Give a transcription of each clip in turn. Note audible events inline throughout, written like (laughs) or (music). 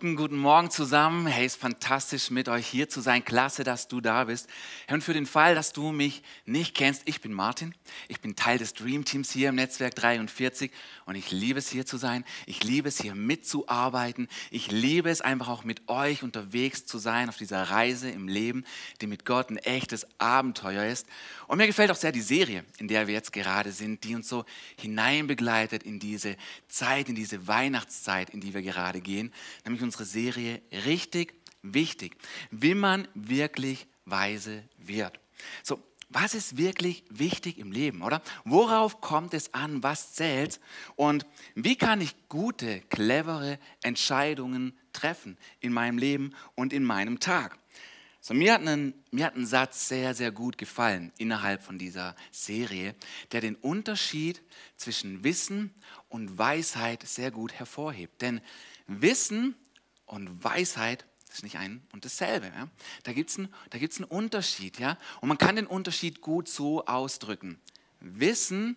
Guten, guten Morgen zusammen. Hey, ist fantastisch mit euch hier zu sein. Klasse, dass du da bist. Und für den Fall, dass du mich nicht kennst, ich bin Martin. Ich bin Teil des Dream Teams hier im Netzwerk 43 und ich liebe es hier zu sein. Ich liebe es hier mitzuarbeiten. Ich liebe es einfach auch mit euch unterwegs zu sein auf dieser Reise im Leben, die mit Gott ein echtes Abenteuer ist. Und mir gefällt auch sehr die Serie, in der wir jetzt gerade sind, die uns so hineinbegleitet in diese Zeit, in diese Weihnachtszeit, in die wir gerade gehen nämlich unsere Serie Richtig Wichtig, wie man wirklich weise wird. So, was ist wirklich wichtig im Leben, oder? Worauf kommt es an? Was zählt? Und wie kann ich gute, clevere Entscheidungen treffen in meinem Leben und in meinem Tag? So, mir, hat ein, mir hat ein Satz sehr, sehr gut gefallen innerhalb von dieser Serie, der den Unterschied zwischen Wissen und Weisheit sehr gut hervorhebt. Denn Wissen und Weisheit ist nicht ein und dasselbe. Ja? Da gibt es einen, einen Unterschied. Ja? Und man kann den Unterschied gut so ausdrücken. Wissen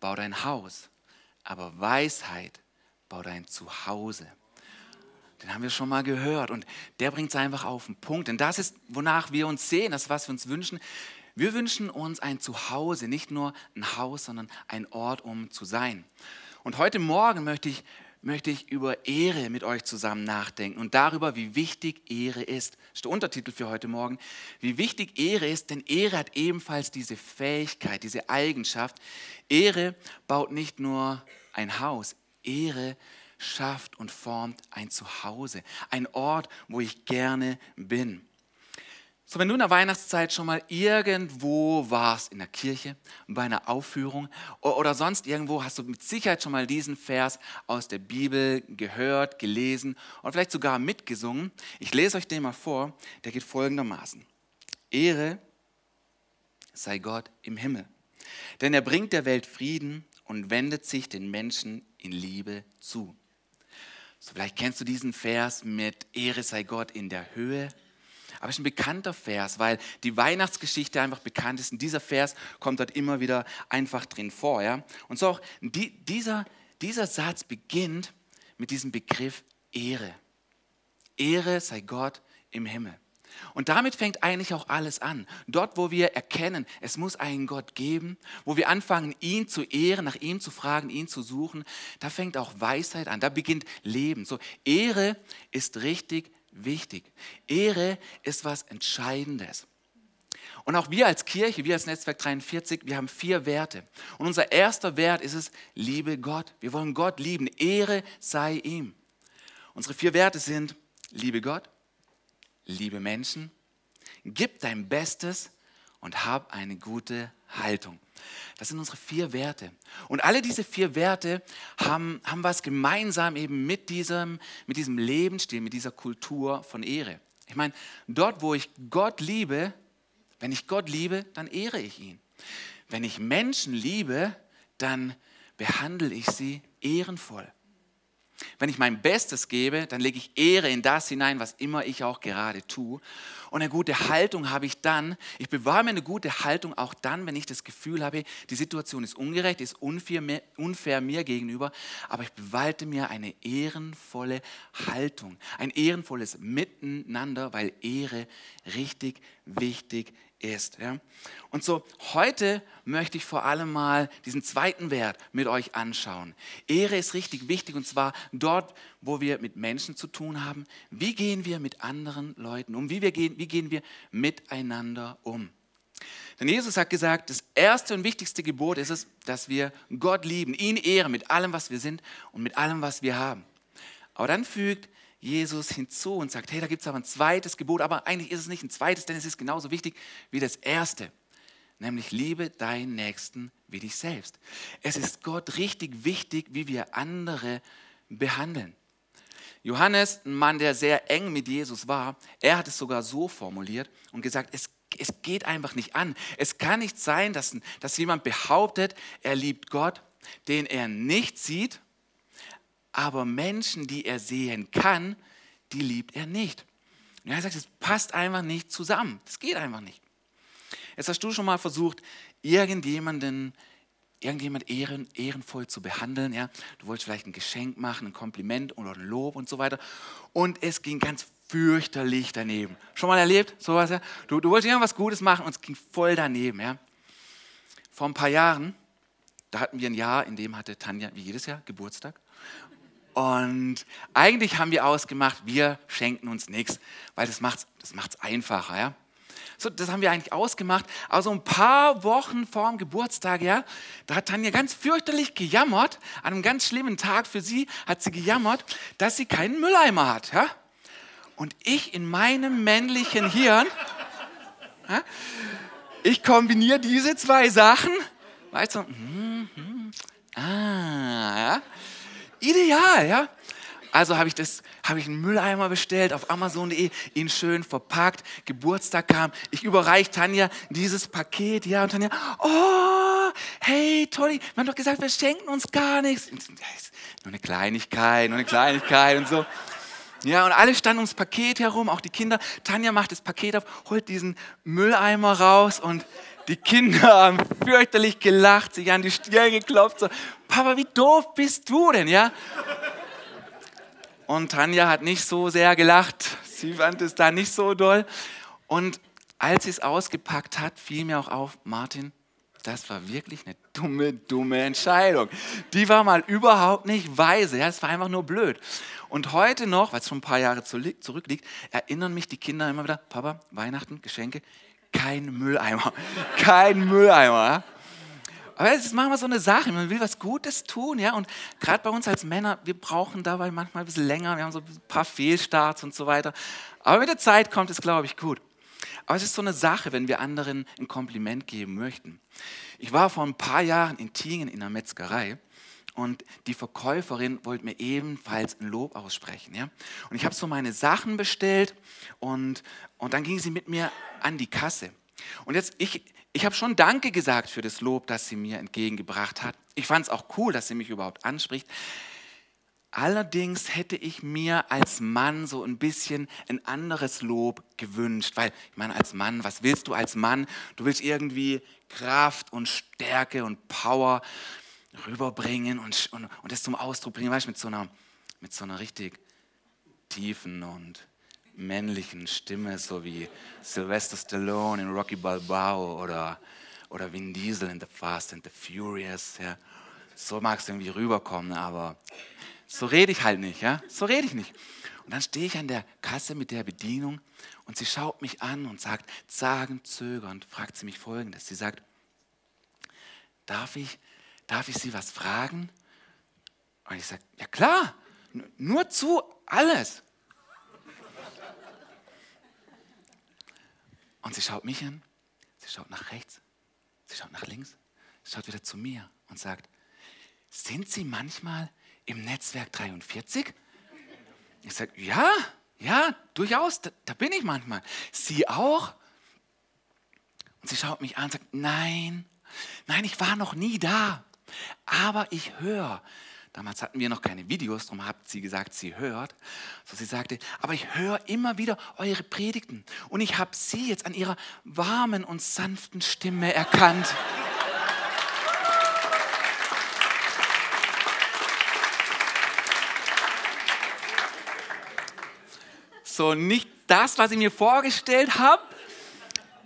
baut ein Haus, aber Weisheit baut ein Zuhause. Den haben wir schon mal gehört und der bringt es einfach auf den Punkt. Denn das ist, wonach wir uns sehen, das was wir uns wünschen. Wir wünschen uns ein Zuhause, nicht nur ein Haus, sondern ein Ort, um zu sein. Und heute Morgen möchte ich möchte ich über Ehre mit euch zusammen nachdenken und darüber, wie wichtig Ehre ist. Das ist der Untertitel für heute Morgen. Wie wichtig Ehre ist, denn Ehre hat ebenfalls diese Fähigkeit, diese Eigenschaft. Ehre baut nicht nur ein Haus, Ehre schafft und formt ein Zuhause, ein Ort, wo ich gerne bin. So, wenn du in der Weihnachtszeit schon mal irgendwo warst, in der Kirche, bei einer Aufführung oder sonst irgendwo, hast du mit Sicherheit schon mal diesen Vers aus der Bibel gehört, gelesen und vielleicht sogar mitgesungen. Ich lese euch den mal vor, der geht folgendermaßen. Ehre sei Gott im Himmel, denn er bringt der Welt Frieden und wendet sich den Menschen in Liebe zu. So, vielleicht kennst du diesen Vers mit Ehre sei Gott in der Höhe aber es ist ein bekannter Vers, weil die Weihnachtsgeschichte einfach bekannt ist. Und dieser Vers kommt dort immer wieder einfach drin vor. Ja? Und so auch die, dieser, dieser Satz beginnt mit diesem Begriff Ehre. Ehre sei Gott im Himmel. Und damit fängt eigentlich auch alles an. Dort, wo wir erkennen, es muss einen Gott geben, wo wir anfangen, ihn zu ehren, nach ihm zu fragen, ihn zu suchen, da fängt auch Weisheit an, da beginnt Leben. So, Ehre ist richtig wichtig. Ehre ist was Entscheidendes. Und auch wir als Kirche, wir als Netzwerk 43, wir haben vier Werte. Und unser erster Wert ist es, liebe Gott. Wir wollen Gott lieben. Ehre sei ihm. Unsere vier Werte sind, liebe Gott, liebe Menschen, gib dein Bestes und hab eine gute Haltung. Das sind unsere vier Werte. Und alle diese vier Werte haben, haben was gemeinsam eben mit diesem, mit diesem Lebensstil, mit dieser Kultur von Ehre. Ich meine, dort, wo ich Gott liebe, wenn ich Gott liebe, dann ehre ich ihn. Wenn ich Menschen liebe, dann behandle ich sie ehrenvoll. Wenn ich mein Bestes gebe, dann lege ich Ehre in das hinein, was immer ich auch gerade tue. Und eine gute Haltung habe ich dann. Ich bewahre mir eine gute Haltung auch dann, wenn ich das Gefühl habe, die Situation ist ungerecht, ist unfair mir, unfair mir gegenüber. Aber ich bewalte mir eine ehrenvolle Haltung, ein ehrenvolles Miteinander, weil Ehre richtig wichtig ist. Ja? Und so, heute möchte ich vor allem mal diesen zweiten Wert mit euch anschauen. Ehre ist richtig wichtig und zwar dort, wo wir mit Menschen zu tun haben. Wie gehen wir mit anderen Leuten um? Wie, wir gehen, wie gehen wir miteinander um? Denn Jesus hat gesagt, das erste und wichtigste Gebot ist es, dass wir Gott lieben, ihn ehren mit allem, was wir sind und mit allem, was wir haben. Aber dann fügt Jesus hinzu und sagt, hey, da gibt es aber ein zweites Gebot, aber eigentlich ist es nicht ein zweites, denn es ist genauso wichtig wie das erste, nämlich liebe deinen Nächsten wie dich selbst. Es ist Gott richtig wichtig, wie wir andere behandeln. Johannes, ein Mann, der sehr eng mit Jesus war, er hat es sogar so formuliert und gesagt, es, es geht einfach nicht an. Es kann nicht sein, dass, dass jemand behauptet, er liebt Gott, den er nicht sieht aber Menschen, die er sehen kann, die liebt er nicht. Und er sagt, es passt einfach nicht zusammen. Es geht einfach nicht. Jetzt hast du schon mal versucht, irgendjemanden irgendjemand ehren, ehrenvoll zu behandeln. Ja? Du wolltest vielleicht ein Geschenk machen, ein Kompliment oder ein Lob und so weiter. Und es ging ganz fürchterlich daneben. Schon mal erlebt? Sowas, ja? Du, du wolltest irgendwas Gutes machen und es ging voll daneben. Ja? Vor ein paar Jahren, da hatten wir ein Jahr, in dem hatte Tanja wie jedes Jahr Geburtstag. Und eigentlich haben wir ausgemacht, wir schenken uns nichts, weil das macht es das macht's einfacher. Ja? So, das haben wir eigentlich ausgemacht. Also ein paar Wochen vor dem Geburtstag, ja, da hat Tanja ganz fürchterlich gejammert. An einem ganz schlimmen Tag für sie hat sie gejammert, dass sie keinen Mülleimer hat. Ja? Und ich in meinem männlichen Hirn, ja, ich kombiniere diese zwei Sachen, weißt du, mm, mm, ah, ja, ideal, ja. Also habe ich, das, habe ich einen Mülleimer bestellt auf Amazon.de, ihn schön verpackt. Geburtstag kam, ich überreiche Tanja dieses Paket, ja, und Tanja, oh, hey, Tolly, wir haben doch gesagt, wir schenken uns gar nichts. Nur eine Kleinigkeit, nur eine Kleinigkeit und so. Ja, und alle standen ums Paket herum, auch die Kinder. Tanja macht das Paket auf, holt diesen Mülleimer raus und die Kinder haben fürchterlich gelacht, sich an die Stirn geklopft, so, Papa, wie doof bist du denn, ja? Und Tanja hat nicht so sehr gelacht. Sie fand es da nicht so doll. Und als sie es ausgepackt hat, fiel mir auch auf, Martin, das war wirklich eine dumme, dumme Entscheidung. Die war mal überhaupt nicht weise. Ja, es war einfach nur blöd. Und heute noch, weil es schon ein paar Jahre zurückliegt, erinnern mich die Kinder immer wieder, Papa, Weihnachten, Geschenke, kein Mülleimer. Kein Mülleimer. Aber es ist manchmal so eine Sache, man will was Gutes tun, ja, und gerade bei uns als Männer, wir brauchen dabei manchmal ein bisschen länger, wir haben so ein paar Fehlstarts und so weiter. Aber mit der Zeit kommt es, glaube ich, gut. Aber es ist so eine Sache, wenn wir anderen ein Kompliment geben möchten. Ich war vor ein paar Jahren in Tingen in einer Metzgerei und die Verkäuferin wollte mir ebenfalls ein Lob aussprechen. Ja? Und ich habe so meine Sachen bestellt und, und dann ging sie mit mir an die Kasse. Und jetzt, ich, ich habe schon Danke gesagt für das Lob, das sie mir entgegengebracht hat. Ich fand es auch cool, dass sie mich überhaupt anspricht. Allerdings hätte ich mir als Mann so ein bisschen ein anderes Lob gewünscht, weil ich meine, als Mann, was willst du als Mann? Du willst irgendwie Kraft und Stärke und Power rüberbringen und, und, und das zum Ausdruck bringen, weißt du, mit so einer, mit so einer richtig tiefen und männlichen Stimme, so wie Sylvester Stallone in Rocky Balboa oder, oder Vin Diesel in The Fast and the Furious. Ja. So mag es irgendwie rüberkommen, aber so rede ich halt nicht. Ja. So rede ich nicht. Und dann stehe ich an der Kasse mit der Bedienung und sie schaut mich an und sagt, zagend, zögernd, fragt sie mich folgendes. Sie sagt, darf ich, darf ich Sie was fragen? Und ich sage, ja klar, nur zu alles. Und sie schaut mich an, sie schaut nach rechts, sie schaut nach links, schaut wieder zu mir und sagt, sind Sie manchmal im Netzwerk 43? Ich sage, ja, ja, durchaus, da, da bin ich manchmal. Sie auch? Und sie schaut mich an und sagt, nein, nein, ich war noch nie da. Aber ich höre, Damals hatten wir noch keine Videos, darum hat sie gesagt, sie hört. So sie sagte, aber ich höre immer wieder eure Predigten und ich habe sie jetzt an ihrer warmen und sanften Stimme erkannt. So, nicht das, was ich mir vorgestellt habe,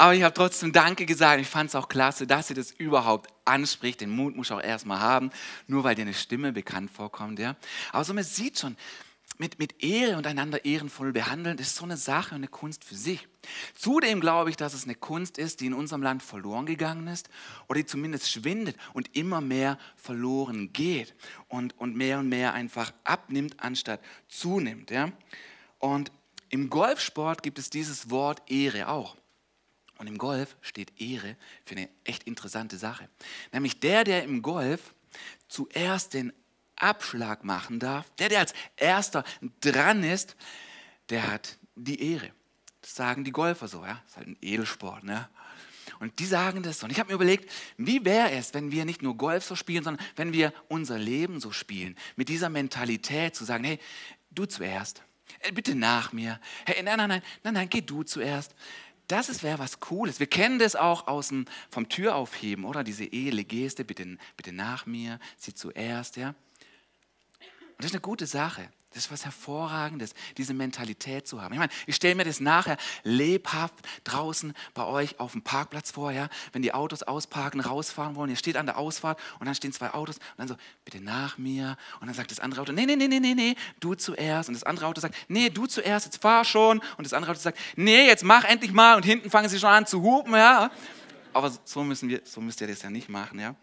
aber ich habe trotzdem Danke gesagt. Ich fand es auch klasse, dass sie das überhaupt anspricht. Den Mut muss ich auch erstmal haben, nur weil dir eine Stimme bekannt vorkommt. Ja. Aber so man sieht schon, mit, mit Ehre und einander ehrenvoll behandeln, ist so eine Sache und eine Kunst für sich. Zudem glaube ich, dass es eine Kunst ist, die in unserem Land verloren gegangen ist oder die zumindest schwindet und immer mehr verloren geht und, und mehr und mehr einfach abnimmt, anstatt zunimmt. Ja? Und im Golfsport gibt es dieses Wort Ehre auch. Und im Golf steht Ehre für eine echt interessante Sache. Nämlich der, der im Golf zuerst den Abschlag machen darf, der, der als erster dran ist, der hat die Ehre. Das sagen die Golfer so, ja. Das ist halt ein Edelsport, ne? Und die sagen das. Und ich habe mir überlegt, wie wäre es, wenn wir nicht nur Golf so spielen, sondern wenn wir unser Leben so spielen. Mit dieser Mentalität zu sagen, hey, du zuerst. Bitte nach mir. Hey, nein, nein, nein, nein, nein, geh du zuerst das wäre was Cooles. Wir kennen das auch aus dem, vom Türaufheben, oder? Diese edle Geste, bitte, bitte nach mir, sie zuerst, ja. Und das ist eine gute Sache. Das ist was Hervorragendes, diese Mentalität zu haben. Ich meine, ich stelle mir das nachher lebhaft draußen bei euch auf dem Parkplatz vor, ja? wenn die Autos ausparken, rausfahren wollen. Ihr steht an der Ausfahrt und dann stehen zwei Autos und dann so, bitte nach mir. Und dann sagt das andere Auto, nee, nee, nee, nee, nee, nee, du zuerst. Und das andere Auto sagt, nee, du zuerst, jetzt fahr schon. Und das andere Auto sagt, nee, jetzt mach endlich mal. Und hinten fangen sie schon an zu hupen, ja. Aber so, müssen wir, so müsst ihr das ja nicht machen, ja.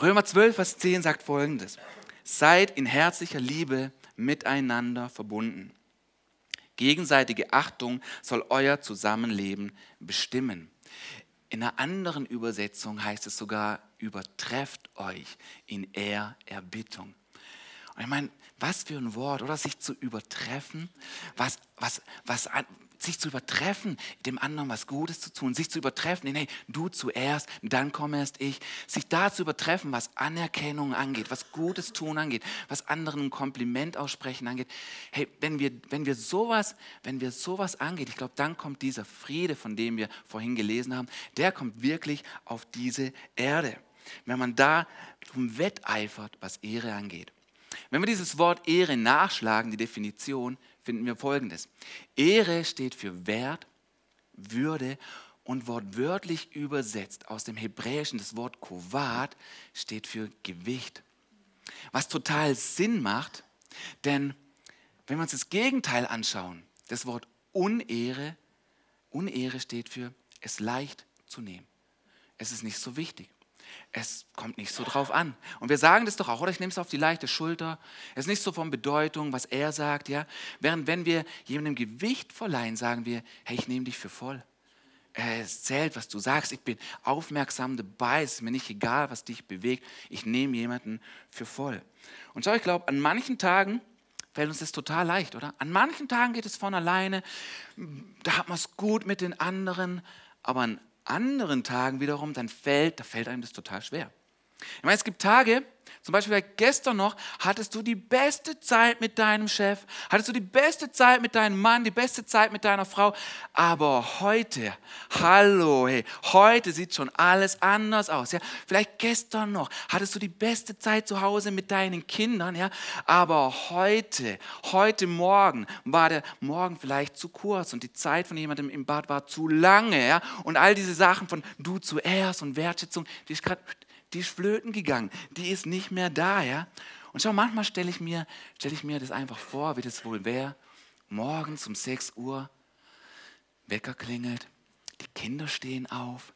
Römer 12, Vers 10 sagt folgendes. Seid in herzlicher Liebe miteinander verbunden. Gegenseitige Achtung soll euer Zusammenleben bestimmen. In einer anderen Übersetzung heißt es sogar, übertrefft euch in Ehrerbietung. Und ich meine, was für ein Wort, oder sich zu übertreffen, was, was, was, sich zu übertreffen, dem anderen was Gutes zu tun, sich zu übertreffen, nee, du zuerst, dann komme erst ich, sich da zu übertreffen, was Anerkennung angeht, was Gutes tun angeht, was anderen ein Kompliment aussprechen angeht. Hey, wenn wir, wenn wir sowas, wenn wir sowas angeht, ich glaube, dann kommt dieser Friede, von dem wir vorhin gelesen haben, der kommt wirklich auf diese Erde. Wenn man da um wetteifert, was Ehre angeht. Wenn wir dieses Wort Ehre nachschlagen, die Definition, finden wir Folgendes. Ehre steht für Wert, Würde und wortwörtlich übersetzt aus dem Hebräischen das Wort Kovat steht für Gewicht. Was total Sinn macht, denn wenn wir uns das Gegenteil anschauen, das Wort Unehre, Unehre steht für es leicht zu nehmen. Es ist nicht so wichtig es kommt nicht so drauf an. Und wir sagen das doch auch, oder ich nehme es auf die leichte Schulter. Es ist nicht so von Bedeutung, was er sagt, ja. Während wenn wir jemandem Gewicht verleihen, sagen wir, hey, ich nehme dich für voll. Es zählt, was du sagst. Ich bin aufmerksam dabei. Es ist mir nicht egal, was dich bewegt. Ich nehme jemanden für voll. Und schau, ich glaube, an manchen Tagen fällt uns das total leicht, oder? An manchen Tagen geht es von alleine. Da hat man es gut mit den anderen. Aber an anderen Tagen wiederum, dann fällt, da fällt einem das total schwer. Ich meine, es gibt Tage, zum Beispiel gestern noch, hattest du die beste Zeit mit deinem Chef, hattest du die beste Zeit mit deinem Mann, die beste Zeit mit deiner Frau, aber heute, hallo, hey, heute sieht schon alles anders aus. Ja? Vielleicht gestern noch, hattest du die beste Zeit zu Hause mit deinen Kindern, ja? aber heute, heute Morgen war der Morgen vielleicht zu kurz und die Zeit von jemandem im Bad war zu lange. Ja? Und all diese Sachen von du zuerst und Wertschätzung, die ist gerade die ist flöten gegangen, die ist nicht mehr da, ja. Und schau, manchmal stelle ich, mir, stell ich mir das einfach vor, wie das wohl wäre. Morgens um 6 Uhr, Wecker klingelt, die Kinder stehen auf.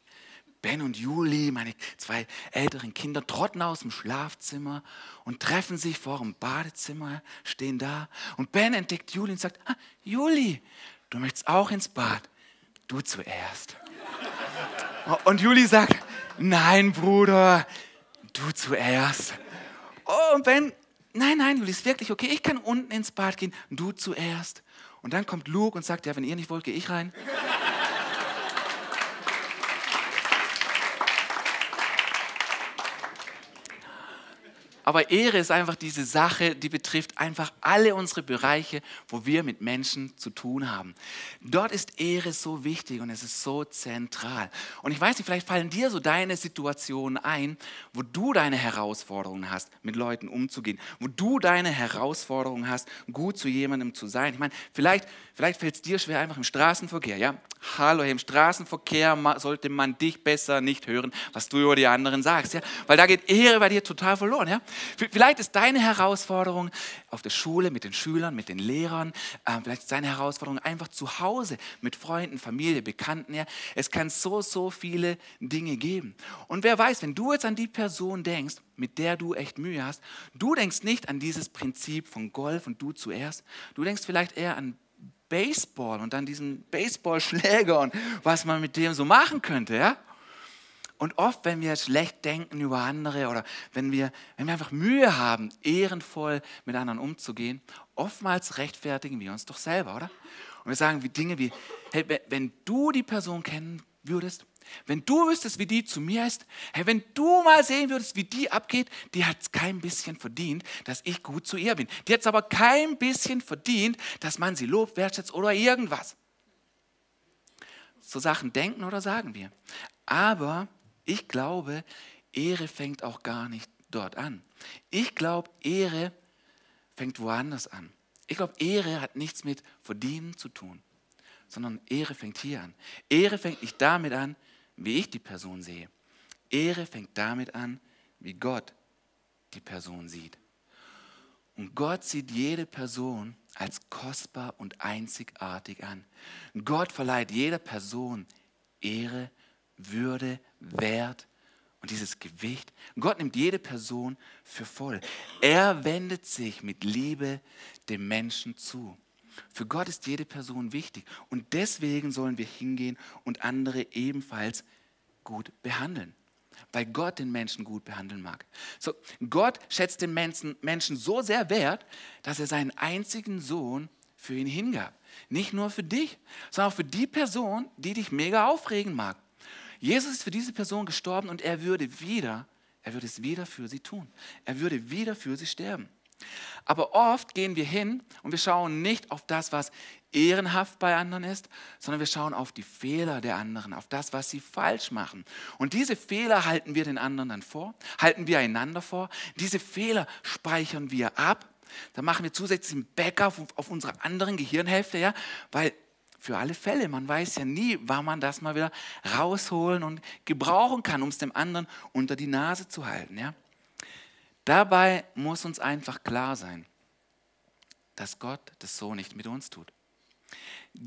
Ben und Juli, meine zwei älteren Kinder, trotten aus dem Schlafzimmer und treffen sich vor dem Badezimmer, stehen da. Und Ben entdeckt Juli und sagt, ah, Juli, du möchtest auch ins Bad. Du zuerst. (laughs) Und Juli sagt, nein, Bruder, du zuerst. Oh, und Ben, nein, nein, Juli, ist wirklich okay, ich kann unten ins Bad gehen, du zuerst. Und dann kommt Luke und sagt, ja, wenn ihr nicht wollt, gehe ich rein. Aber Ehre ist einfach diese Sache, die betrifft einfach alle unsere Bereiche, wo wir mit Menschen zu tun haben. Dort ist Ehre so wichtig und es ist so zentral. Und ich weiß nicht, vielleicht fallen dir so deine Situationen ein, wo du deine Herausforderungen hast, mit Leuten umzugehen, wo du deine Herausforderungen hast, gut zu jemandem zu sein. Ich meine, vielleicht, vielleicht fällt es dir schwer einfach im Straßenverkehr, ja? Hallo, im Straßenverkehr sollte man dich besser nicht hören, was du über die anderen sagst, ja? Weil da geht Ehre bei dir total verloren, ja? Vielleicht ist deine Herausforderung auf der Schule mit den Schülern, mit den Lehrern, äh, vielleicht ist deine Herausforderung einfach zu Hause mit Freunden, Familie, Bekannten. Ja. Es kann so, so viele Dinge geben. Und wer weiß, wenn du jetzt an die Person denkst, mit der du echt Mühe hast, du denkst nicht an dieses Prinzip von Golf und du zuerst. Du denkst vielleicht eher an Baseball und an diesen Baseballschläger und was man mit dem so machen könnte, ja? Und oft, wenn wir schlecht denken über andere oder wenn wir, wenn wir einfach Mühe haben, ehrenvoll mit anderen umzugehen, oftmals rechtfertigen wir uns doch selber, oder? Und wir sagen wie Dinge wie, hey, wenn du die Person kennen würdest, wenn du wüsstest, wie die zu mir ist, hey, wenn du mal sehen würdest, wie die abgeht, die hat es kein bisschen verdient, dass ich gut zu ihr bin. Die hat es aber kein bisschen verdient, dass man sie lobt, wertschätzt oder irgendwas. so Sachen denken oder sagen wir. Aber ich glaube, Ehre fängt auch gar nicht dort an. Ich glaube, Ehre fängt woanders an. Ich glaube, Ehre hat nichts mit Verdienen zu tun, sondern Ehre fängt hier an. Ehre fängt nicht damit an, wie ich die Person sehe. Ehre fängt damit an, wie Gott die Person sieht. Und Gott sieht jede Person als kostbar und einzigartig an. Gott verleiht jeder Person Ehre, Würde, Wert und dieses Gewicht. Gott nimmt jede Person für voll. Er wendet sich mit Liebe dem Menschen zu. Für Gott ist jede Person wichtig und deswegen sollen wir hingehen und andere ebenfalls gut behandeln weil Gott den Menschen gut behandeln mag. So, Gott schätzt den Menschen, Menschen so sehr wert, dass er seinen einzigen Sohn für ihn hingab. Nicht nur für dich, sondern auch für die Person, die dich mega aufregen mag. Jesus ist für diese Person gestorben und er würde wieder, er würde es wieder für sie tun. Er würde wieder für sie sterben. Aber oft gehen wir hin und wir schauen nicht auf das, was ehrenhaft bei anderen ist, sondern wir schauen auf die Fehler der anderen, auf das, was sie falsch machen. Und diese Fehler halten wir den anderen dann vor, halten wir einander vor. Diese Fehler speichern wir ab. Da machen wir zusätzlich ein Backup auf unsere anderen Gehirnhälfte, ja, weil für alle Fälle, man weiß ja nie, wann man das mal wieder rausholen und gebrauchen kann, um es dem anderen unter die Nase zu halten, ja. Dabei muss uns einfach klar sein, dass Gott das so nicht mit uns tut.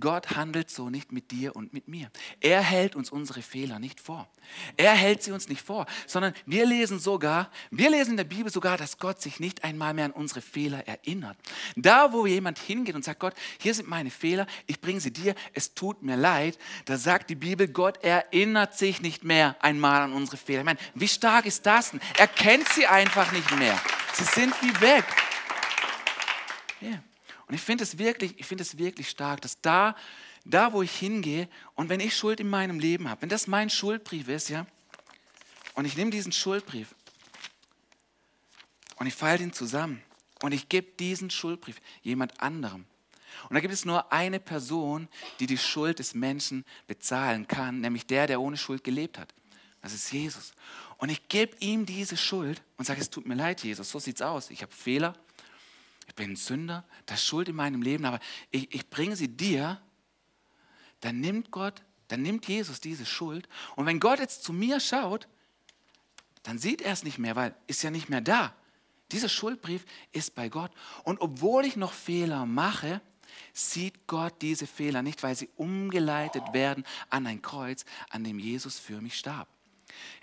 Gott handelt so nicht mit dir und mit mir. Er hält uns unsere Fehler nicht vor. Er hält sie uns nicht vor, sondern wir lesen sogar, wir lesen in der Bibel sogar, dass Gott sich nicht einmal mehr an unsere Fehler erinnert. Da, wo jemand hingeht und sagt, Gott, hier sind meine Fehler, ich bringe sie dir, es tut mir leid, da sagt die Bibel, Gott erinnert sich nicht mehr einmal an unsere Fehler. Ich meine, wie stark ist das denn? Er kennt sie einfach nicht mehr. Sie sind wie weg. Yeah. Und ich finde es wirklich, ich finde es wirklich stark, dass da, da, wo ich hingehe und wenn ich Schuld in meinem Leben habe, wenn das mein Schuldbrief ist, ja, und ich nehme diesen Schuldbrief und ich falle ihn zusammen und ich gebe diesen Schuldbrief jemand anderem. Und da gibt es nur eine Person, die die Schuld des Menschen bezahlen kann, nämlich der, der ohne Schuld gelebt hat. Das ist Jesus. Und ich gebe ihm diese Schuld und sage, es tut mir leid, Jesus, so sieht es aus. Ich habe Fehler, ich bin ein Sünder, das ist Schuld in meinem Leben, aber ich, ich bringe sie dir, dann nimmt Gott, dann nimmt Jesus diese Schuld. Und wenn Gott jetzt zu mir schaut, dann sieht er es nicht mehr, weil ist ja nicht mehr da. Dieser Schuldbrief ist bei Gott. Und obwohl ich noch Fehler mache, sieht Gott diese Fehler nicht, weil sie umgeleitet werden an ein Kreuz, an dem Jesus für mich starb.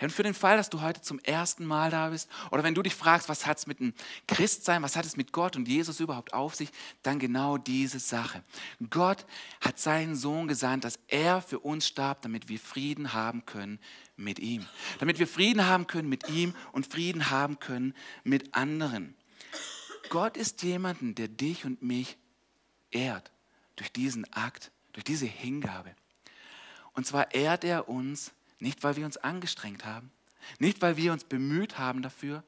Ja, und für den Fall, dass du heute zum ersten Mal da bist oder wenn du dich fragst, was hat es mit dem Christsein, was hat es mit Gott und Jesus überhaupt auf sich, dann genau diese Sache. Gott hat seinen Sohn gesandt, dass er für uns starb, damit wir Frieden haben können mit ihm. Damit wir Frieden haben können mit ihm und Frieden haben können mit anderen. Gott ist jemanden, der dich und mich ehrt durch diesen Akt, durch diese Hingabe. Und zwar ehrt er uns nicht, weil wir uns angestrengt haben, nicht, weil wir uns bemüht haben dafür.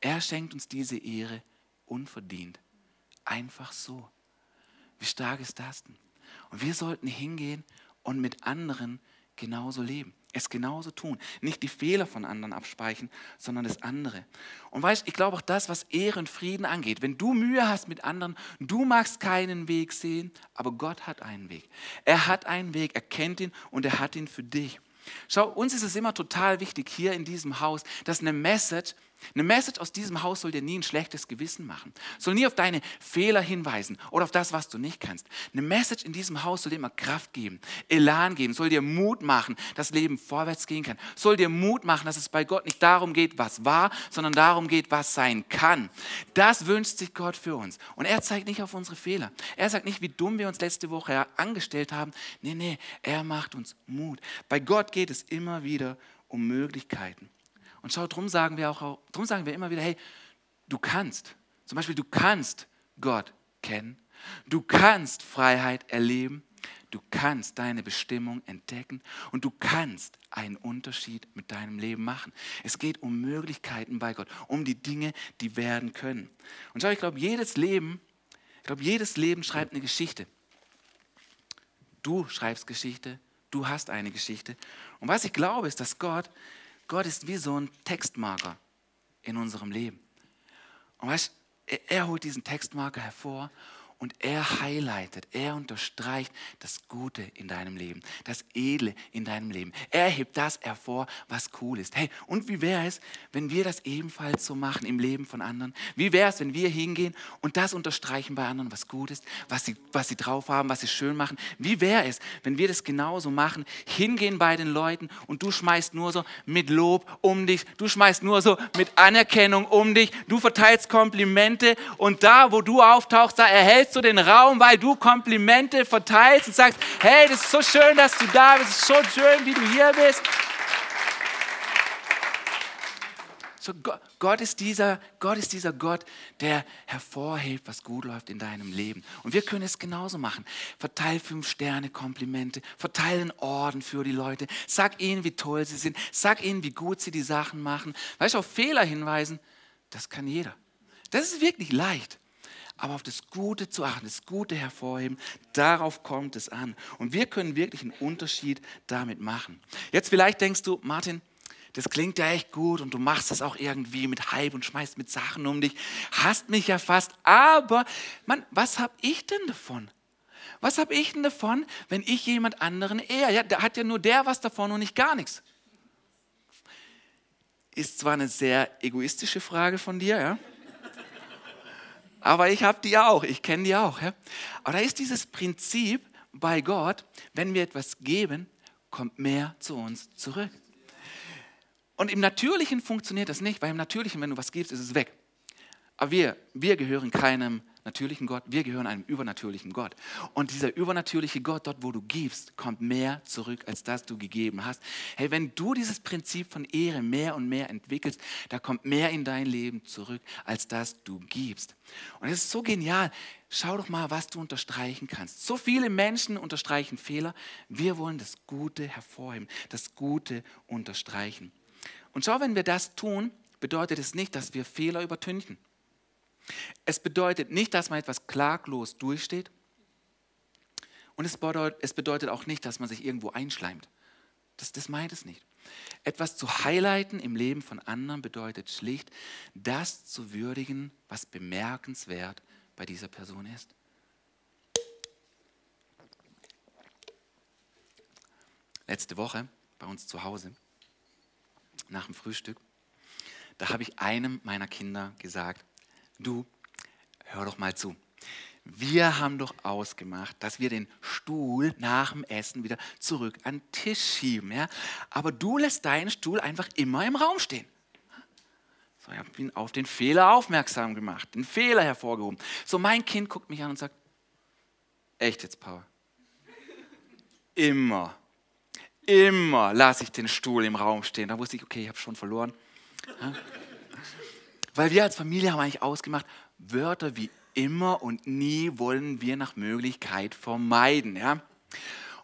Er schenkt uns diese Ehre unverdient. Einfach so. Wie stark ist das denn? Und wir sollten hingehen und mit anderen genauso leben. Es genauso tun. Nicht die Fehler von anderen abspeichen, sondern das andere. Und weißt, ich glaube auch das, was Ehre und Frieden angeht. Wenn du Mühe hast mit anderen, du magst keinen Weg sehen, aber Gott hat einen Weg. Er hat einen Weg, er kennt ihn und er hat ihn für dich. Schau, uns ist es immer total wichtig hier in diesem Haus, dass eine Message eine Message aus diesem Haus soll dir nie ein schlechtes Gewissen machen, soll nie auf deine Fehler hinweisen oder auf das, was du nicht kannst. Eine Message in diesem Haus soll dir immer Kraft geben, Elan geben, soll dir Mut machen, dass Leben vorwärts gehen kann, soll dir Mut machen, dass es bei Gott nicht darum geht, was war, sondern darum geht, was sein kann. Das wünscht sich Gott für uns. Und er zeigt nicht auf unsere Fehler. Er sagt nicht, wie dumm wir uns letzte Woche angestellt haben. Nee, nee, er macht uns Mut. Bei Gott geht es immer wieder um Möglichkeiten. Und schau, drum sagen wir auch, drum sagen wir immer wieder, hey, du kannst. Zum Beispiel, du kannst Gott kennen. Du kannst Freiheit erleben. Du kannst deine Bestimmung entdecken und du kannst einen Unterschied mit deinem Leben machen. Es geht um Möglichkeiten bei Gott, um die Dinge, die werden können. Und schau, ich glaube, jedes Leben, ich glaube, jedes Leben schreibt eine Geschichte. Du schreibst Geschichte, du hast eine Geschichte. Und was ich glaube, ist, dass Gott, Gott ist wie so ein Textmarker in unserem Leben. Und weißt, er, er holt diesen Textmarker hervor und er highlightet, er unterstreicht das Gute in deinem Leben, das Edle in deinem Leben. Er hebt das hervor, was cool ist. Hey, und wie wäre es, wenn wir das ebenfalls so machen im Leben von anderen? Wie wäre es, wenn wir hingehen und das unterstreichen bei anderen, was gut ist, was sie, was sie drauf haben, was sie schön machen? Wie wäre es, wenn wir das genauso machen, hingehen bei den Leuten und du schmeißt nur so mit Lob um dich, du schmeißt nur so mit Anerkennung um dich, du verteilst Komplimente und da, wo du auftauchst, da erhältst du den Raum, weil du Komplimente verteilst und sagst, hey, das ist so schön, dass du da bist, es ist so schön, wie du hier bist. So, Gott, ist dieser, Gott ist dieser Gott, der hervorhebt, was gut läuft in deinem Leben. Und wir können es genauso machen. Verteil fünf Sterne Komplimente, verteil einen Orden für die Leute, sag ihnen, wie toll sie sind, sag ihnen, wie gut sie die Sachen machen. Weißt du, auf Fehler hinweisen, das kann jeder. Das ist wirklich leicht aber auf das Gute zu achten, das Gute hervorheben, darauf kommt es an. Und wir können wirklich einen Unterschied damit machen. Jetzt vielleicht denkst du, Martin, das klingt ja echt gut und du machst das auch irgendwie mit Hype und schmeißt mit Sachen um dich, hast mich ja fast, aber Mann, was habe ich denn davon? Was habe ich denn davon, wenn ich jemand anderen eher? Ja, da hat ja nur der was davon und nicht gar nichts. Ist zwar eine sehr egoistische Frage von dir, ja? Aber ich habe die auch, ich kenne die auch. Ja? Aber da ist dieses Prinzip bei Gott, wenn wir etwas geben, kommt mehr zu uns zurück. Und im Natürlichen funktioniert das nicht, weil im Natürlichen, wenn du was gibst, ist es weg. Aber wir, wir gehören keinem natürlichen Gott, wir gehören einem übernatürlichen Gott. Und dieser übernatürliche Gott, dort wo du gibst, kommt mehr zurück, als das du gegeben hast. Hey, wenn du dieses Prinzip von Ehre mehr und mehr entwickelst, da kommt mehr in dein Leben zurück, als das du gibst. Und es ist so genial. Schau doch mal, was du unterstreichen kannst. So viele Menschen unterstreichen Fehler. Wir wollen das Gute hervorheben, das Gute unterstreichen. Und schau, wenn wir das tun, bedeutet es nicht, dass wir Fehler übertünchen. Es bedeutet nicht, dass man etwas klaglos durchsteht. Und es bedeutet, es bedeutet auch nicht, dass man sich irgendwo einschleimt. Das, das meint es nicht. Etwas zu highlighten im Leben von anderen bedeutet schlicht, das zu würdigen, was bemerkenswert bei dieser Person ist. Letzte Woche bei uns zu Hause, nach dem Frühstück, da habe ich einem meiner Kinder gesagt, du, hör doch mal zu. Wir haben doch ausgemacht, dass wir den Stuhl nach dem Essen wieder zurück an den Tisch schieben. Ja? Aber du lässt deinen Stuhl einfach immer im Raum stehen. So, ich habe ihn auf den Fehler aufmerksam gemacht, den Fehler hervorgehoben. So, mein Kind guckt mich an und sagt, echt jetzt, Papa? Immer, immer lasse ich den Stuhl im Raum stehen. Da wusste ich, okay, ich habe schon verloren. Ja? Weil wir als Familie haben eigentlich ausgemacht, Wörter wie immer und nie wollen wir nach Möglichkeit vermeiden. Ja?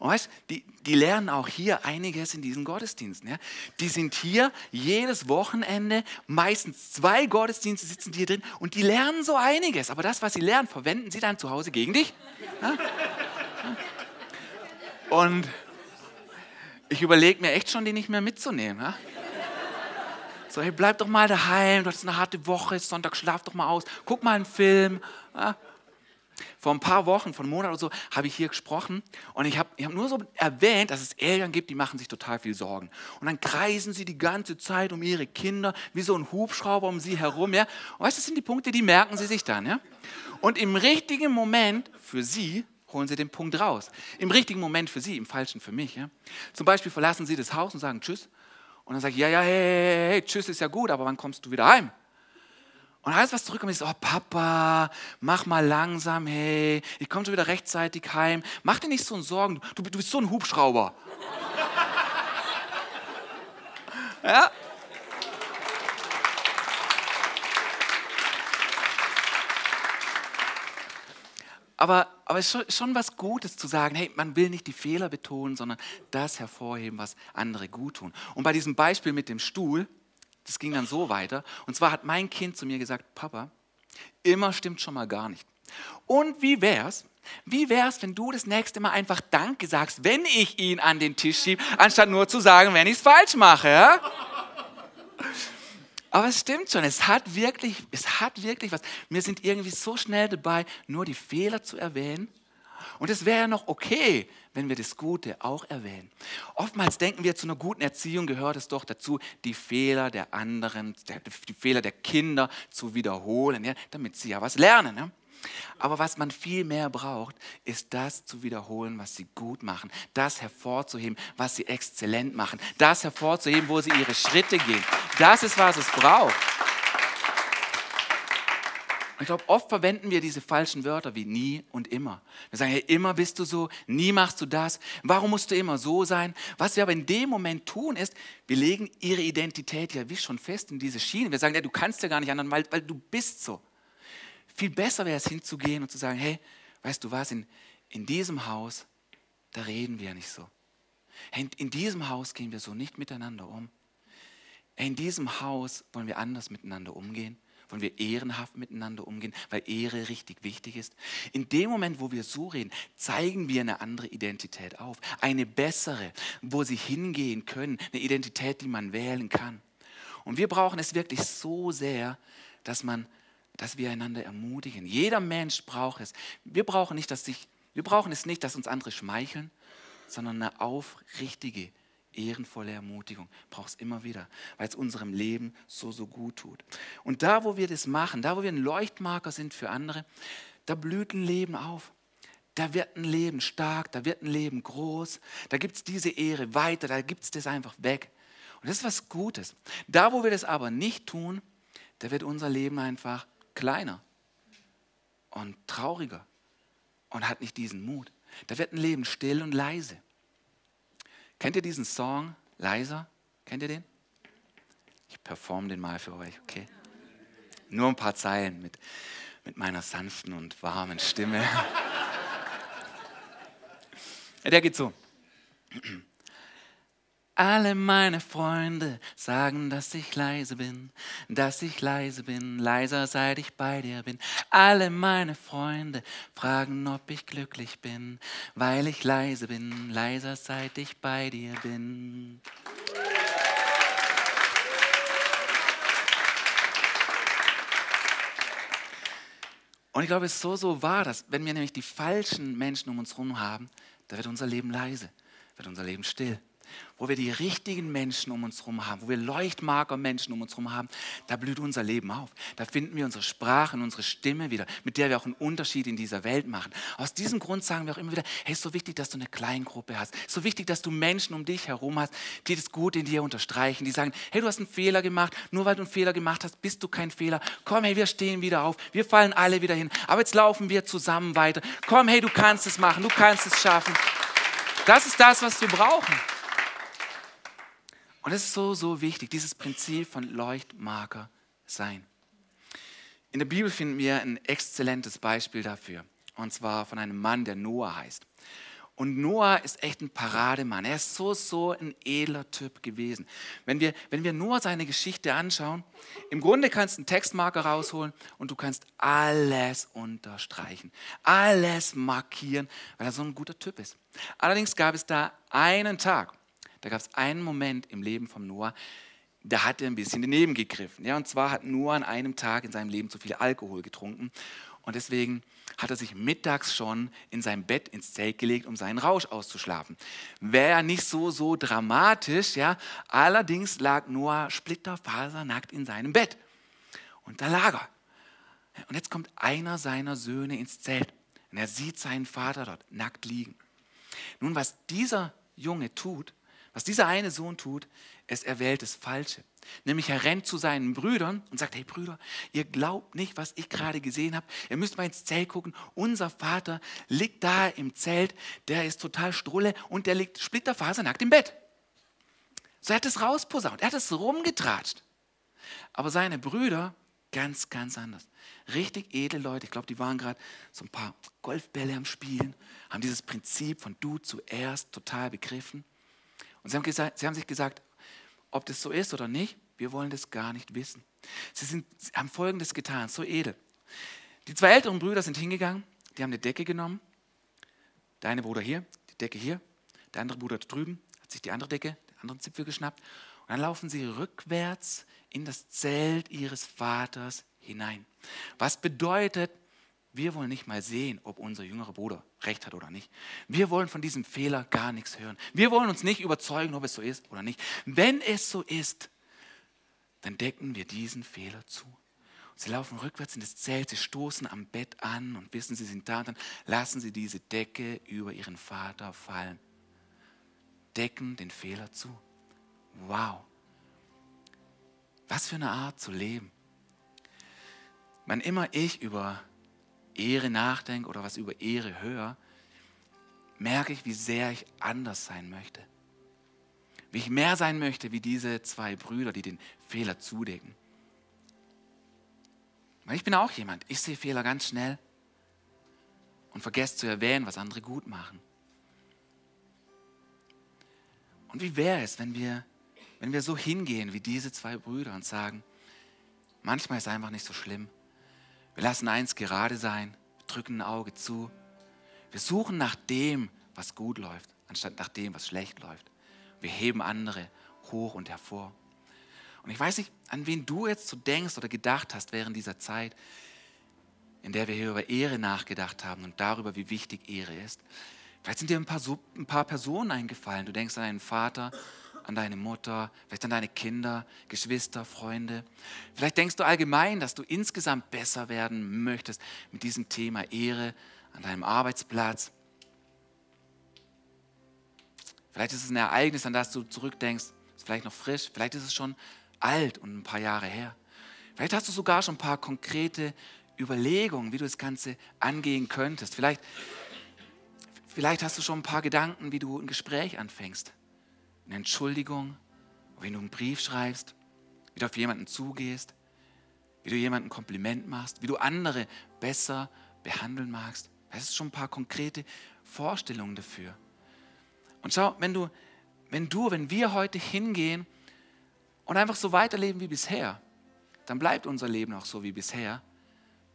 Und weißt, die, die lernen auch hier einiges in diesen Gottesdiensten. Ja? Die sind hier jedes Wochenende, meistens zwei Gottesdienste sitzen hier drin und die lernen so einiges. Aber das, was sie lernen, verwenden sie dann zu Hause gegen dich. Ja? Und ich überlege mir echt schon, die nicht mehr mitzunehmen. Ja? So, hey, bleib doch mal daheim, du hast eine harte Woche, Sonntag, schlaf doch mal aus, guck mal einen Film. Vor ein paar Wochen, vor einem Monat oder so, habe ich hier gesprochen und ich habe ich hab nur so erwähnt, dass es Eltern gibt, die machen sich total viel Sorgen. Und dann kreisen sie die ganze Zeit um ihre Kinder, wie so ein Hubschrauber um sie herum. Ja? Und weißt du, das sind die Punkte, die merken sie sich dann. Ja? Und im richtigen Moment für sie holen sie den Punkt raus. Im richtigen Moment für sie, im falschen für mich. Ja? Zum Beispiel verlassen sie das Haus und sagen Tschüss und dann sage ich, ja, ja, hey, hey, hey, tschüss ist ja gut, aber wann kommst du wieder heim? Und alles, was zurückkommt, ist, oh Papa, mach mal langsam, hey, ich komme schon wieder rechtzeitig heim. Mach dir nicht so Sorgen, du, du bist so ein Hubschrauber. (laughs) ja? Aber, aber es ist schon, was Gutes zu sagen, hey, man will nicht die Fehler betonen, sondern das hervorheben, was andere gut tun. Und bei diesem Beispiel mit dem Stuhl, das ging dann so weiter. Und zwar hat mein Kind zu mir gesagt, Papa, immer stimmt schon mal gar nicht. Und wie wäre es, Wie wäre es, wenn du das nächste Mal einfach Danke sagst, wenn ich ihn an den Tisch schiebe, anstatt nur zu sagen, wenn ich es falsch mache? Ja? Aber es stimmt schon, es hat wirklich, es hat wirklich was. Wir sind irgendwie so schnell dabei, nur die Fehler zu erwähnen. Und es wäre ja noch okay, wenn wir das Gute auch erwähnen. Oftmals denken wir, zu einer guten Erziehung gehört es doch dazu, die Fehler der anderen, die Fehler der Kinder zu wiederholen, ja, damit sie ja was lernen. Ja. Aber was man viel mehr braucht, ist das zu wiederholen, was sie gut machen, das hervorzuheben, was sie exzellent machen, das hervorzuheben, wo sie ihre Schritte gehen. Das ist, was es braucht. ich glaube, oft verwenden wir diese falschen Wörter wie nie und immer. Wir sagen, hey, immer bist du so, nie machst du das. Warum musst du immer so sein? Was wir aber in dem Moment tun, ist, wir legen ihre Identität ja wie schon fest in diese Schiene. Wir sagen, ja, du kannst ja gar nicht anderen, weil, weil du bist so. Viel besser wäre es hinzugehen und zu sagen, hey, weißt du was, in, in diesem Haus, da reden wir nicht so. Hey, in, diesem Haus gehen wir so nicht miteinander um. Hey, in diesem Haus wollen wir anders miteinander umgehen wollen wir ehrenhaft miteinander umgehen, weil Ehre richtig wichtig ist. In dem Moment, wo wir so reden, zeigen wir eine andere Identität auf, eine bessere, wo sie hingehen können, eine Identität, die man wählen kann. Und wir brauchen es wirklich so sehr, dass man dass wir einander ermutigen. Jeder Mensch braucht es. Wir brauchen, nicht, dass sich, wir brauchen es nicht, dass uns andere schmeicheln, sondern eine aufrichtige, ehrenvolle Ermutigung. Braucht es immer wieder, weil es unserem Leben so, so gut tut. Und da, wo wir das machen, da, wo wir ein Leuchtmarker sind für andere, da blüht ein Leben auf. Da wird ein Leben stark, da wird ein Leben groß, da gibt es diese Ehre weiter, da gibt es das einfach weg. Und das ist was Gutes. Da, wo wir das aber nicht tun, da wird unser Leben einfach kleiner und trauriger und hat nicht diesen Mut. Da wird ein Leben still und leise. Kennt ihr diesen Song Leiser? Kennt ihr den? Ich performe den mal für euch, okay? Nur ein paar Zeilen mit, mit meiner sanften und warmen Stimme. (laughs) Der geht so. Alle meine Freunde sagen, dass ich leise bin, dass ich leise bin, leiser seit ich bei dir bin. Alle meine Freunde fragen, ob ich glücklich bin, weil ich leise bin, leiser seit ich bei dir bin. Und ich glaube, es ist so, so wahr, dass wenn wir nämlich die falschen Menschen um uns herum haben, da wird unser Leben leise, wird unser Leben still wo wir die richtigen Menschen um uns herum haben, wo wir Leuchtmarker Menschen um uns herum haben, da blüht unser Leben auf. Da finden wir unsere Sprache und unsere Stimme wieder, mit der wir auch einen Unterschied in dieser Welt machen. Aus diesem Grund sagen wir auch immer wieder, hey, ist so wichtig, dass du eine Kleingruppe hast. Ist so wichtig, dass du Menschen um dich herum hast, die das Gute in dir unterstreichen, die sagen, hey, du hast einen Fehler gemacht, nur weil du einen Fehler gemacht hast, bist du kein Fehler. Komm, hey, wir stehen wieder auf, wir fallen alle wieder hin, aber jetzt laufen wir zusammen weiter. Komm, hey, du kannst es machen, du kannst es schaffen. Das ist das, was wir brauchen. Und es ist so, so wichtig, dieses Prinzip von Leuchtmarker sein. In der Bibel finden wir ein exzellentes Beispiel dafür. Und zwar von einem Mann, der Noah heißt. Und Noah ist echt ein Parademann. Er ist so, so ein edler Typ gewesen. Wenn wir, wenn wir Noah seine Geschichte anschauen, im Grunde kannst du einen Textmarker rausholen und du kannst alles unterstreichen, alles markieren, weil er so ein guter Typ ist. Allerdings gab es da einen Tag, da gab es einen Moment im Leben von Noah, da hat er ein bisschen daneben gegriffen. Ja, und zwar hat Noah an einem Tag in seinem Leben zu viel Alkohol getrunken und deswegen hat er sich mittags schon in sein Bett ins Zelt gelegt, um seinen Rausch auszuschlafen. Wäre nicht so, so dramatisch, ja. Allerdings lag Noah splitterfasernackt in seinem Bett. Und da lag er. Und jetzt kommt einer seiner Söhne ins Zelt und er sieht seinen Vater dort nackt liegen. Nun, was dieser Junge tut, was dieser eine Sohn tut, ist, er wählt das Falsche. Nämlich er rennt zu seinen Brüdern und sagt, hey Brüder, ihr glaubt nicht, was ich gerade gesehen habe. Ihr müsst mal ins Zelt gucken. Unser Vater liegt da im Zelt, der ist total strulle und der liegt splitterfasernackt im Bett. So er hat es rausposaunt, er hat es rumgetratscht. Aber seine Brüder, ganz, ganz anders. Richtig edle Leute, ich glaube, die waren gerade so ein paar Golfbälle am Spielen, haben dieses Prinzip von du zuerst total begriffen. Und sie haben, gesagt, sie haben sich gesagt, ob das so ist oder nicht, wir wollen das gar nicht wissen. Sie, sind, sie haben Folgendes getan, so edel. Die zwei älteren Brüder sind hingegangen, die haben eine Decke genommen der eine Bruder hier, die Decke hier, der andere Bruder da drüben, hat sich die andere Decke, den anderen Zipfel geschnappt. Und dann laufen sie rückwärts in das Zelt ihres Vaters hinein. Was bedeutet, wir wollen nicht mal sehen, ob unser jüngerer Bruder recht hat oder nicht. Wir wollen von diesem Fehler gar nichts hören. Wir wollen uns nicht überzeugen, ob es so ist oder nicht. Wenn es so ist, dann decken wir diesen Fehler zu. Sie laufen rückwärts in das Zelt, sie stoßen am Bett an und wissen, sie sind da. Dann lassen sie diese Decke über ihren Vater fallen. Decken den Fehler zu. Wow. Was für eine Art zu leben. Wann immer ich über Ehre nachdenke oder was über Ehre höre, merke ich, wie sehr ich anders sein möchte. Wie ich mehr sein möchte wie diese zwei Brüder, die den Fehler zudecken. Weil ich bin auch jemand, ich sehe Fehler ganz schnell und vergesse zu erwähnen, was andere gut machen. Und wie wäre es, wenn wir, wenn wir so hingehen wie diese zwei Brüder und sagen, manchmal ist es einfach nicht so schlimm. Wir lassen eins gerade sein, drücken ein Auge zu. Wir suchen nach dem, was gut läuft, anstatt nach dem, was schlecht läuft. Wir heben andere hoch und hervor. Und ich weiß nicht, an wen du jetzt so denkst oder gedacht hast während dieser Zeit, in der wir hier über Ehre nachgedacht haben und darüber, wie wichtig Ehre ist. Vielleicht sind dir ein paar, ein paar Personen eingefallen. Du denkst an deinen Vater, an deine Mutter, vielleicht an deine Kinder, Geschwister, Freunde. Vielleicht denkst du allgemein, dass du insgesamt besser werden möchtest mit diesem Thema Ehre an deinem Arbeitsplatz. Vielleicht ist es ein Ereignis, an das du zurückdenkst, ist vielleicht noch frisch, vielleicht ist es schon alt und ein paar Jahre her. Vielleicht hast du sogar schon ein paar konkrete Überlegungen, wie du das Ganze angehen könntest. Vielleicht, vielleicht hast du schon ein paar Gedanken, wie du ein Gespräch anfängst. Eine Entschuldigung, wenn du einen Brief schreibst, wie du auf jemanden zugehst, wie du jemandem ein Kompliment machst, wie du andere besser behandeln magst. Das ist schon ein paar konkrete Vorstellungen dafür. Und schau, wenn du, wenn du, wenn wir heute hingehen und einfach so weiterleben wie bisher, dann bleibt unser Leben auch so wie bisher.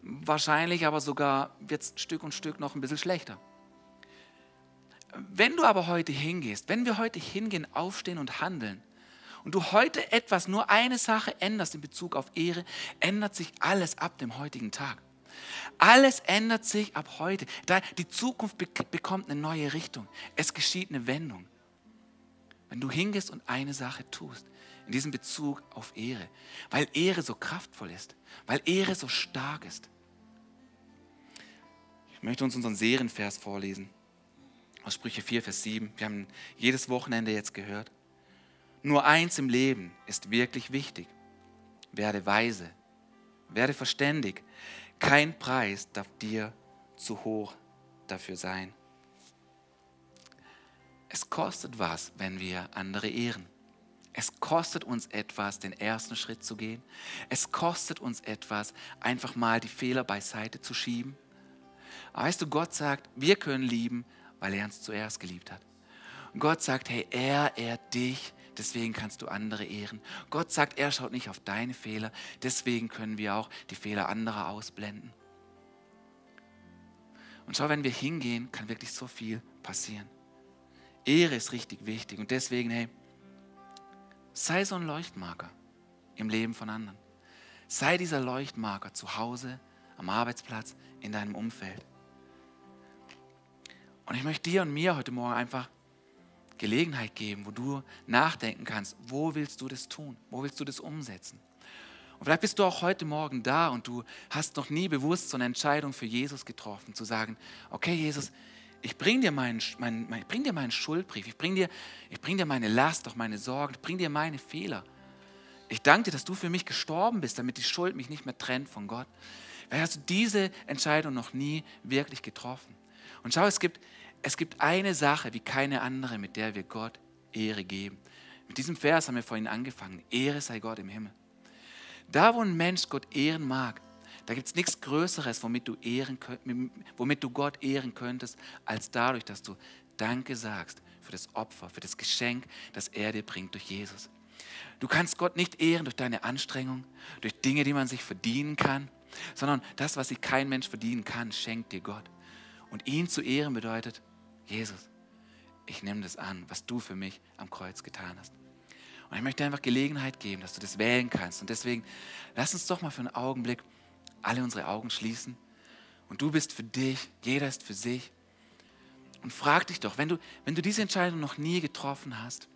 Wahrscheinlich aber sogar wird es Stück und Stück noch ein bisschen schlechter. Wenn du aber heute hingehst, wenn wir heute hingehen, aufstehen und handeln, und du heute etwas, nur eine Sache änderst in Bezug auf Ehre, ändert sich alles ab dem heutigen Tag. Alles ändert sich ab heute. Die Zukunft bekommt eine neue Richtung. Es geschieht eine Wendung. Wenn du hingehst und eine Sache tust, in diesem Bezug auf Ehre, weil Ehre so kraftvoll ist, weil Ehre so stark ist. Ich möchte uns unseren Serienvers vorlesen, aus Sprüche 4, Vers 7. Wir haben jedes Wochenende jetzt gehört. Nur eins im Leben ist wirklich wichtig. Werde weise, werde verständig. Kein Preis darf dir zu hoch dafür sein. Es kostet was, wenn wir andere ehren. Es kostet uns etwas, den ersten Schritt zu gehen. Es kostet uns etwas, einfach mal die Fehler beiseite zu schieben. Aber weißt du, Gott sagt, wir können lieben, weil er uns zuerst geliebt hat. Und Gott sagt, hey, er ehrt dich, deswegen kannst du andere ehren. Gott sagt, er schaut nicht auf deine Fehler, deswegen können wir auch die Fehler anderer ausblenden. Und schau, wenn wir hingehen, kann wirklich so viel passieren. Ehre ist richtig wichtig und deswegen, hey, Sei so ein Leuchtmarker im Leben von anderen. Sei dieser Leuchtmarker zu Hause, am Arbeitsplatz, in deinem Umfeld. Und ich möchte dir und mir heute Morgen einfach Gelegenheit geben, wo du nachdenken kannst, wo willst du das tun? Wo willst du das umsetzen? Und vielleicht bist du auch heute Morgen da und du hast noch nie bewusst so eine Entscheidung für Jesus getroffen, zu sagen, okay Jesus, ich bringe dir, meinen, mein, mein, bring dir meinen Schuldbrief, ich bringe dir, bring dir meine Last, auch meine Sorgen, ich bringe dir meine Fehler. Ich danke dir, dass du für mich gestorben bist, damit die Schuld mich nicht mehr trennt von Gott. Weil hast du diese Entscheidung noch nie wirklich getroffen. Und schau, es gibt, es gibt eine Sache wie keine andere, mit der wir Gott Ehre geben. Mit diesem Vers haben wir vorhin angefangen. Ehre sei Gott im Himmel. Da, wo ein Mensch Gott ehren mag, da gibt es nichts Größeres, womit du, ehren, womit du Gott ehren könntest, als dadurch, dass du Danke sagst für das Opfer, für das Geschenk, das er dir bringt durch Jesus. Du kannst Gott nicht ehren durch deine Anstrengung, durch Dinge, die man sich verdienen kann, sondern das, was sich kein Mensch verdienen kann, schenkt dir Gott. Und ihn zu ehren bedeutet, Jesus, ich nehme das an, was du für mich am Kreuz getan hast. Und ich möchte dir einfach Gelegenheit geben, dass du das wählen kannst. Und deswegen lass uns doch mal für einen Augenblick alle unsere Augen schließen. Und du bist für dich, jeder ist für sich. Und frag dich doch, wenn du, wenn du diese Entscheidung noch nie getroffen hast,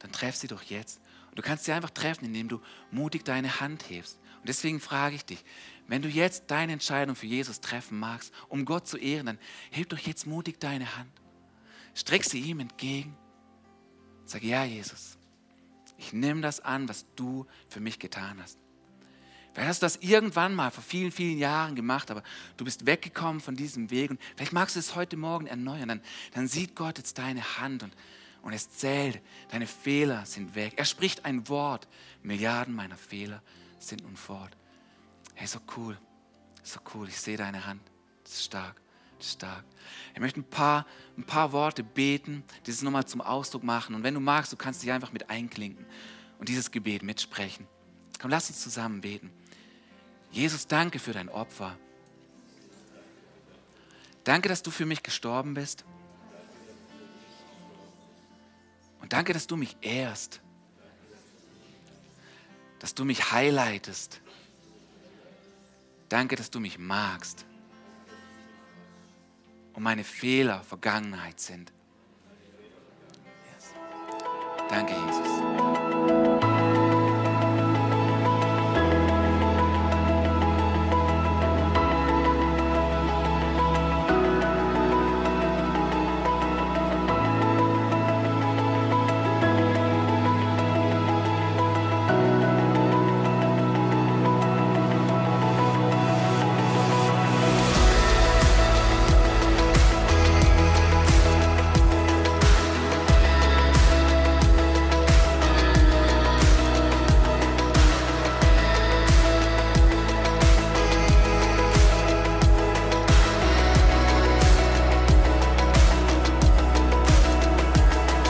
dann treff sie doch jetzt. Und du kannst sie einfach treffen, indem du mutig deine Hand hebst. Und deswegen frage ich dich, wenn du jetzt deine Entscheidung für Jesus treffen magst, um Gott zu ehren, dann heb doch jetzt mutig deine Hand. Streck sie ihm entgegen. Sag, ja, Jesus, ich nehme das an, was du für mich getan hast. Vielleicht hast du das irgendwann mal vor vielen, vielen Jahren gemacht, aber du bist weggekommen von diesem Weg und vielleicht magst du es heute Morgen erneuern. Dann, dann sieht Gott jetzt deine Hand und, und es zählt. Deine Fehler sind weg. Er spricht ein Wort. Milliarden meiner Fehler sind nun fort. Hey, so cool. So cool. Ich sehe deine Hand. Das ist stark. Das ist stark. Ich möchte ein paar, ein paar Worte beten, dieses nochmal zum Ausdruck machen. Und wenn du magst, du kannst dich einfach mit einklinken und dieses Gebet mitsprechen. Komm, lass uns zusammen beten. Jesus, danke für dein Opfer. Danke, dass du für mich gestorben bist. Und danke, dass du mich ehrst. Dass du mich highlightest. Danke, dass du mich magst. Und meine Fehler Vergangenheit sind. Danke, Jesus.